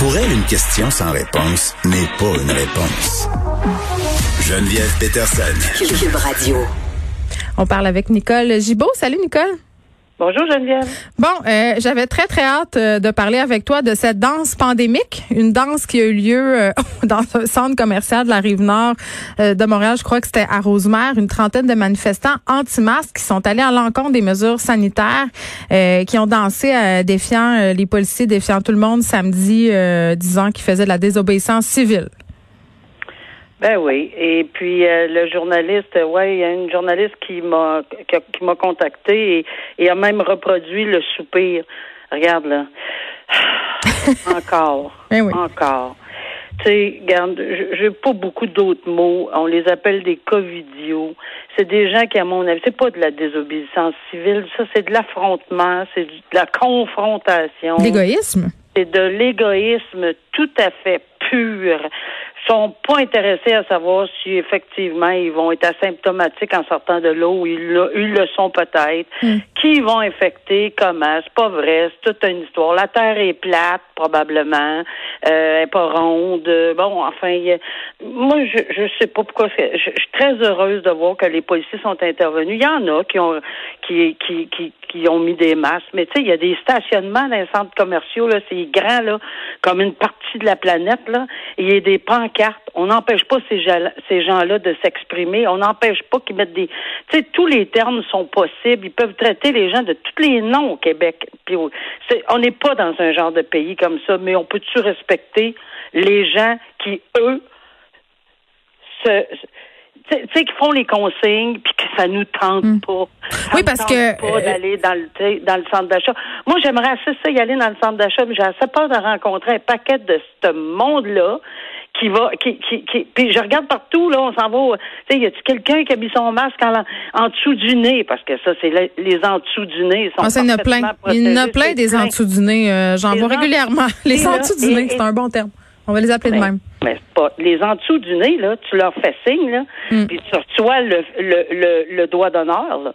Pour elle, une question sans réponse n'est pas une réponse. Geneviève Peterson. Cube Radio. On parle avec Nicole Gibault. Salut Nicole. Bonjour Geneviève. Bon, euh, j'avais très très hâte euh, de parler avec toi de cette danse pandémique, une danse qui a eu lieu euh, dans un centre commercial de la rive nord de Montréal. Je crois que c'était à Rosemère, une trentaine de manifestants anti-masques qui sont allés à l'encontre des mesures sanitaires, qui ont dansé défiant les policiers, défiant tout le monde samedi, disant qu'ils faisaient de la désobéissance civile. Ben oui. Et puis euh, le journaliste, ouais, il y a une journaliste qui m'a qui, m'a contacté et, a même reproduit le soupir. Regarde là. encore. Ben oui. Encore. Tu sais, regarde, j'ai pas beaucoup d'autres mots. On les appelle des covidios. C'est des gens qui, à mon avis, c'est pas de la désobéissance civile. Ça, c'est de l'affrontement, c'est de la confrontation. L'égoïsme? C'est de l'égoïsme tout à fait pur sont pas intéressés à savoir si effectivement ils vont être asymptomatiques en sortant de l'eau, ils, ils le sont peut-être. Hmm. Qui vont infecter, comment, c'est pas vrai, c'est toute une histoire. La Terre est plate, probablement, euh, elle est pas ronde. Bon, enfin, moi, je, je sais pas pourquoi. Je, je, suis très heureuse de voir que les policiers sont intervenus. Il y en a qui ont qui, qui, qui, qui ont mis des masques, mais tu sais, il y a des stationnements dans les centres commerciaux, là, c'est grand, là, comme une partie de la planète, là. Il y a des pancartes. On n'empêche pas ces, gens-là de s'exprimer. On n'empêche pas qu'ils mettent des. Tu sais, tous les termes sont possibles. Ils peuvent traiter les gens de tous les noms au Québec. On n'est pas dans un genre de pays comme ça, mais on peut-tu respecter les gens qui, eux, se tu sais, qui font les consignes puis que ça nous tente hmm. pas. oui, parce que pas euh, d'aller dans le dans le centre d'achat. Moi, j'aimerais assez ça y aller dans le centre d'achat, mais j'ai assez peur de rencontrer un paquet de ce monde-là qui va qui, qui, qui puis je regarde partout là on s'en va tu sais y a-tu quelqu'un qui a mis son masque en, en dessous du nez? Parce que ça c'est les, en dessous du nez sont ah, il y en a plein. il y en a plein des en dessous du nez euh, j'en vois régulièrement. Les en dessous du nez c'est un bon terme. On va les appeler de ben, même mais pas. Les en dessous du nez, là, tu leur fais signe, là, mm. puis tu reçois le, le, le, le doigt d'honneur, là.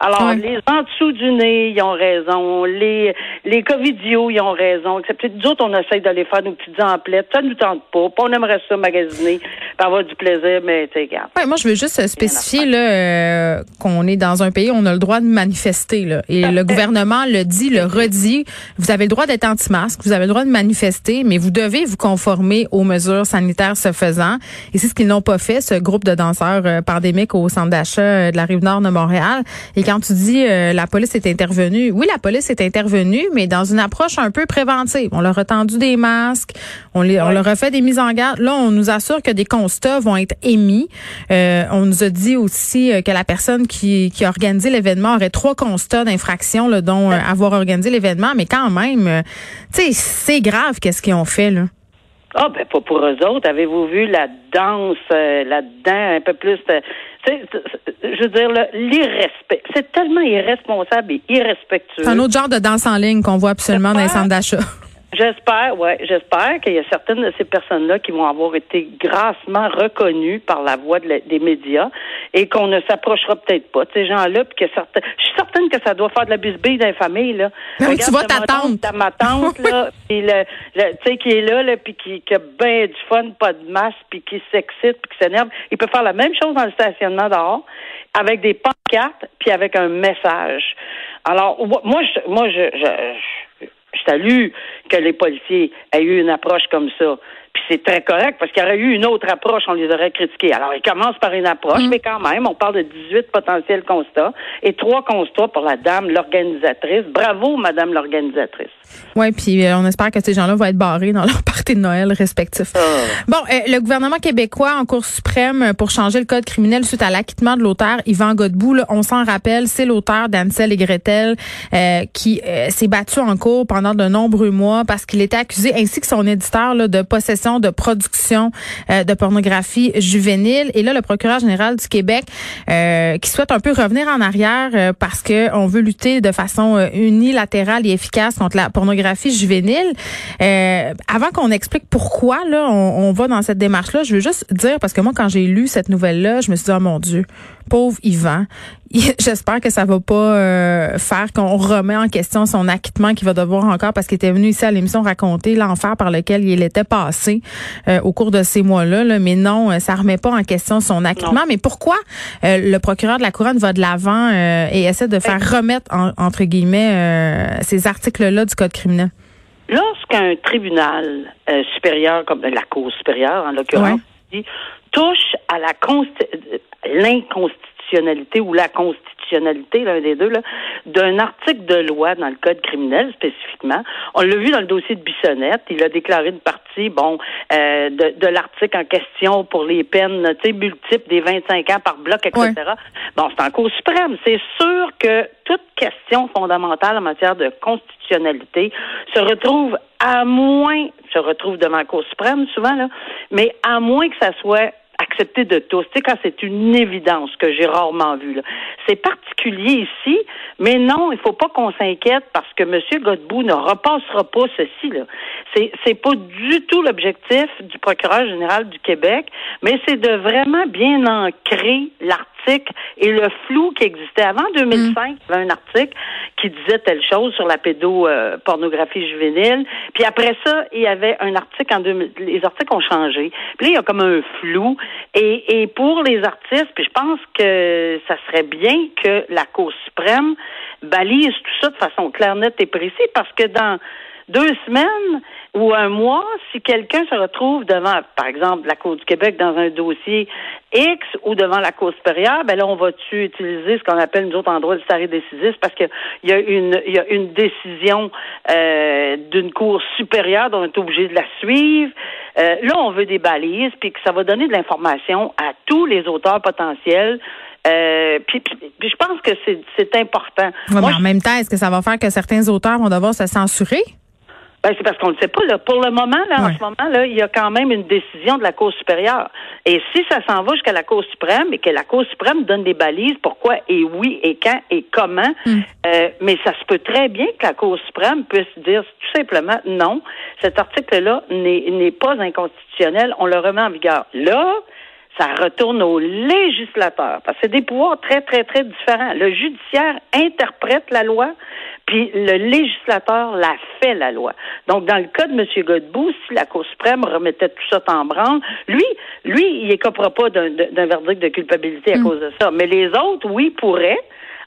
Alors, les en dessous du nez, ils ont raison. Les, les covidios, ils ont raison. Excepté nous autres, on essaye d'aller faire nos petites emplettes. Ça nous tente pas. On aimerait ça magasiner, avoir du plaisir, mais tu regarde. Ouais, moi, je veux juste spécifier là, euh, qu'on est dans un pays où on a le droit de manifester. Là. Et le gouvernement le dit, le redit. Vous avez le droit d'être anti-masque, vous avez le droit de manifester, mais vous devez vous conformer aux mesures sanitaires se faisant. Et c'est ce qu'ils n'ont pas fait, ce groupe de danseurs euh, pandémiques au centre d'achat euh, de la Rive-Nord de Montréal. Et quand tu dis euh, la police est intervenue, oui, la police est intervenue, mais dans une approche un peu préventive. On leur a tendu des masques, on, les, on leur a fait des mises en garde. Là, on nous assure que des constats vont être émis. Euh, on nous a dit aussi euh, que la personne qui, qui a organisé l'événement aurait trois constats d'infraction, dont avoir organisé l'événement, mais quand même, tu sais, c'est grave qu'est-ce qu'ils ont fait là. Ah, ben pas pour eux autres. Avez-vous vu la danse là-dedans, un peu plus je veux dire, l'irrespect. C'est tellement irresponsable et irrespectueux. C'est un autre genre de danse en ligne qu'on voit absolument dans les centres d'achat. J'espère, ouais, j'espère qu'il y a certaines de ces personnes-là qui vont avoir été grassement reconnues par la voix des médias et qu'on ne s'approchera peut-être pas de ces gens-là, puis que certains, je suis certaine que ça doit faire de la bisbille dans les familles là. tu vois ta tante, ta ma tante là, puis le, tu sais qui est là, là, puis qui, qui a bien du fun, pas de masse, puis qui s'excite, puis qui s'énerve. Il peut faire la même chose dans le stationnement dehors, avec des pancartes, puis avec un message. Alors moi, je, moi, je, je je salue que les policiers aient eu une approche comme ça c'est très correct parce qu'il y aurait eu une autre approche, on les aurait critiqués. Alors, ils commencent par une approche, mm. mais quand même, on parle de 18 potentiels constats et trois constats pour la dame, l'organisatrice. Bravo, madame l'organisatrice. Oui, puis euh, on espère que ces gens-là vont être barrés dans leur partie de Noël respectif. Ah. Bon, euh, le gouvernement québécois en Cour suprême pour changer le code criminel suite à l'acquittement de l'auteur Yvan Godbout, on s'en rappelle, c'est l'auteur d'Ansel et Gretel euh, qui s'est battu en cours pendant de nombreux mois parce qu'il était accusé, ainsi que son éditeur, là, de possession de production euh, de pornographie juvénile. Et là, le procureur général du Québec euh, qui souhaite un peu revenir en arrière euh, parce que on veut lutter de façon unilatérale et efficace contre la pornographie juvénile. avant qu'on explique pourquoi là on, on va dans cette démarche-là, je veux juste dire parce que moi quand j'ai lu cette nouvelle-là, je me suis dit oh mon Dieu, Pauvre Yvan. J'espère que ça va pas euh, faire qu'on remet en question son acquittement qu'il va devoir encore parce qu'il était venu ici à l'émission raconter l'enfer par lequel il était passé euh, au cours de ces mois-là. Là. Mais non, euh, ça remet pas en question son acquittement. Mais pourquoi le procureur de la couronne va de l'avant et essaie de faire remettre entre guillemets ces articles-là du code criminel? Lorsqu'un tribunal supérieur, comme la Cour supérieure en l'occurrence, touche à la l'inconstitutionnalité ou la l'un des deux, d'un article de loi dans le Code criminel spécifiquement. On l'a vu dans le dossier de Bissonnette. Il a déclaré une partie, bon, euh, de, l'article en question pour les peines, tu sais, multiples des 25 ans par bloc, etc. Bon, c'est en Cour suprême. C'est sûr que toute question fondamentale en matière de constitutionnalité se retrouve à moins, se retrouve devant la Cour suprême souvent, là, mais à moins que ça soit de tous. Quand c'est une évidence que j'ai rarement vu. C'est particulier ici, mais non, il faut pas qu'on s'inquiète parce que M. Godbout ne repassera pas ceci. Là. C'est pas du tout l'objectif du procureur général du Québec, mais c'est de vraiment bien ancrer l'article et le flou qui existait avant 2005. Mm. Il y avait un article qui disait telle chose sur la pédopornographie juvénile. Puis après ça, il y avait un article en 2000. Les articles ont changé. Puis là, il y a comme un flou. Et, et pour les artistes, puis je pense que ça serait bien que la Cour suprême balise tout ça de façon claire, nette et précise, parce que dans deux semaines ou un mois, si quelqu'un se retrouve devant, par exemple, la Cour du Québec dans un dossier X ou devant la Cour supérieure, ben là, on va-tu utiliser ce qu'on appelle, nous autres, en droit du stare décisif? Parce qu'il y a une, il y a une décision euh, d'une Cour supérieure dont on est obligé de la suivre. Euh, là, on veut des balises, puis que ça va donner de l'information à tous les auteurs potentiels euh, puis, je pense que c'est important. mais en même temps, est-ce que ça va faire que certains auteurs vont devoir se censurer? Ben, c'est parce qu'on ne sait pas. Là. Pour le moment, là, en ce moment, là, il y a quand même une décision de la Cour supérieure. Et si ça s'en va jusqu'à la Cour suprême et que la Cour suprême donne des balises, pourquoi et oui et quand et comment, hmm. euh, mais ça se peut très bien que la Cour suprême puisse dire tout simplement non, cet article-là n'est pas inconstitutionnel, on le remet en vigueur. Là, ça retourne au législateur. Parce que c'est des pouvoirs très, très, très différents. Le judiciaire interprète la loi, puis le législateur la fait, la loi. Donc, dans le cas de M. Godbout, si la Cour suprême remettait tout ça en branle, lui, lui, il écopera pas d'un verdict de culpabilité à mm. cause de ça. Mais les autres, oui, pourraient,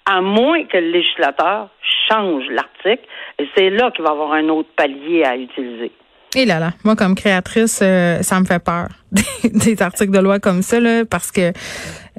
à moins que le législateur change l'article. Et c'est là qu'il va y avoir un autre palier à utiliser. Et là là, moi comme créatrice, euh, ça me fait peur des articles de loi comme ça là, parce que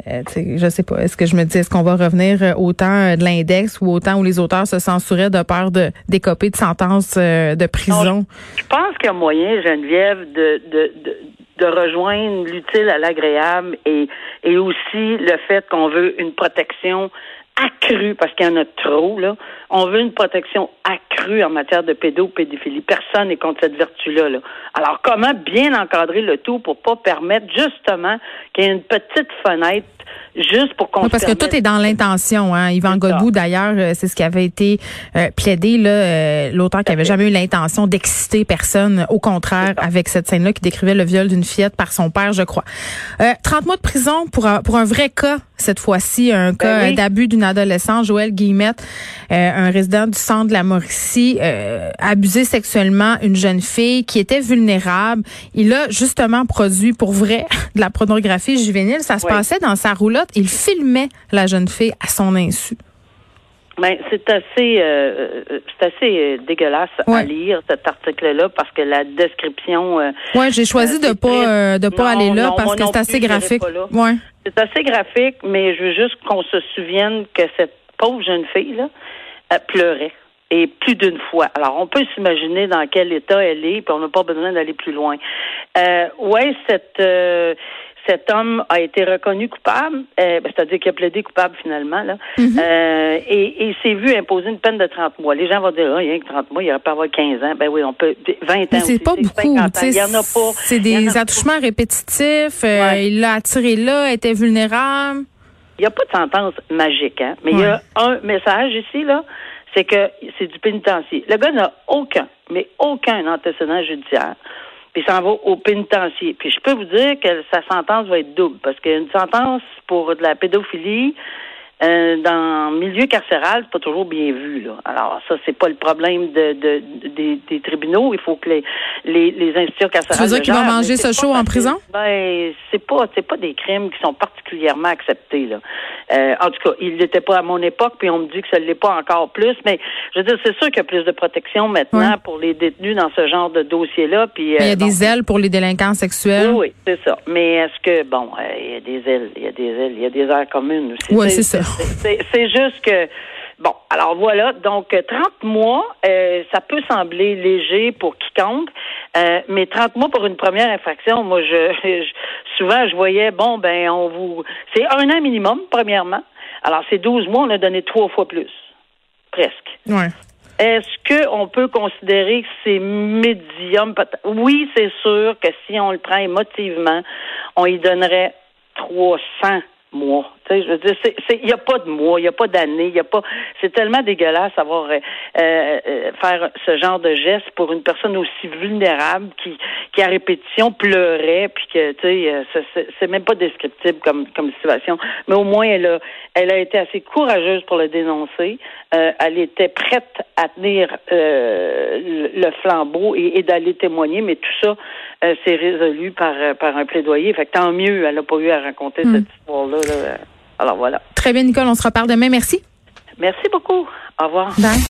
euh, je sais pas, est-ce que je me dis est-ce qu'on va revenir euh, au temps de l'index ou au temps où les auteurs se censuraient de peur de d'écoper de sentences de prison? Je pense qu'il y a moyen, Geneviève, de, de, de de rejoindre l'utile à l'agréable et, et aussi le fait qu'on veut une protection accrue, parce qu'il y en a trop, là. On veut une protection accrue en matière de pédopédophilie. Personne n'est contre cette vertu-là. Là. Alors, comment bien encadrer le tout pour pas permettre justement qu'il y ait une petite fenêtre juste pour qu'on Parce que tout est dans l'intention. Hein. Yvan Godbout, d'ailleurs, euh, c'est ce qui avait été euh, plaidé, là, euh, l'auteur qui avait jamais eu l'intention d'exciter personne. Au contraire, avec cette scène-là qui décrivait le viol d'une fillette par son père, je crois. 30 mois de prison pour un, pour un vrai cas, cette fois-ci, un ben cas d'abus d'une adolescente, Joël Guillemette, un résident du centre de la Mauricie, abusé sexuellement une jeune fille qui était vulnérable. Il a justement produit pour vrai de la pornographie juvénile. Ça se passait dans sa roulotte. Il filmait la jeune fille à son insu. Ben, c'est assez, euh, c'est assez euh, dégueulasse à lire cet article-là parce que la description. Euh, oui, j'ai choisi de pas de pas aller là parce que c'est assez graphique. Ouais. C'est assez graphique, mais je veux juste qu'on se souvienne que cette pauvre jeune fille là pleurait et plus d'une fois. Alors, on peut s'imaginer dans quel état elle est, puis on n'a pas besoin d'aller plus loin. Euh, ouais, cette cet homme a été reconnu coupable, euh, ben, c'est-à-dire qu'il a plaidé coupable finalement, là, mhm. euh, et, et s'est vu imposer une peine de 30 mois. Les gens vont dire, ah, il y a que 30 mois, il aurait pas avoir 15 ans. Ben oui, on peut, 20 ans. Mais c'est pas beaucoup, Il y en a pas. C'est des attouchements répétitifs, euh, il l'a attiré là, était vulnérable. Il n'y a pas de sentence magique, hein, mais il y a un message ici, là, c'est que c'est du pénitencier. Le gars n'a aucun, mais aucun antécédent judiciaire. puis s'en va au pénitencier. Puis je peux vous dire que sa sentence va être double, parce qu'une sentence pour de la pédophilie, euh, dans le milieu carcéral, c'est pas toujours bien vu. Là. Alors, ça, c'est pas le problème de, de, des, des tribunaux. Il faut que les, les, les institutions carcérales. Tu veux dire qu'ils vont manger ce show en prison? Ben, c'est pas, c'est pas des crimes qui sont particulièrement acceptés. Là. Euh, en tout cas, il n'était pas à mon époque, puis on me dit que ça ne l'est pas encore plus. Mais je veux dire, c'est sûr qu'il y a plus de protection maintenant pour les détenus dans ce genre de dossier-là. Puis, il y a euh, des ailes pour les délinquants sexuels. Oui, oui c'est ça. Mais est-ce que, bon, euh, il y a des ailes, il y a des ailes, il y a des aires communes aussi. Oui, c'est ça. C'est juste que Bon, alors voilà, donc 30 mois, euh, ça peut sembler léger pour quiconque, euh, mais 30 mois pour une première infraction, moi, je, souvent, je voyais, bon, ben, on vous, c'est un an minimum, premièrement. Alors, c'est 12 mois, on a donné trois fois plus, presque. Ouais. Est-ce qu'on peut considérer que c'est médium? Oui, c'est sûr que si on le prend émotivement, on y donnerait 300 mois. Tu sais, je veux dire, il n'y a pas de mois, il n'y a pas d'année, il y a pas. C'est tellement dégueulasse avoir euh, euh, faire ce genre de geste pour une personne aussi vulnérable qui, qui à répétition pleurait, puis que tu sais, euh, c'est même pas descriptible comme comme situation. Mais au moins, elle a, elle a été assez courageuse pour le dénoncer. elle était prête à tenir le, flambeau et, et d'aller témoigner, mais tout ça s'est résolu par par un plaidoyer. Fait que tant mieux, elle n'a pas eu à raconter hmm. cette histoire-là. Là. Alors voilà. Très bien, Nicole, on se reparle demain. Merci. Merci beaucoup. Au revoir. Bye.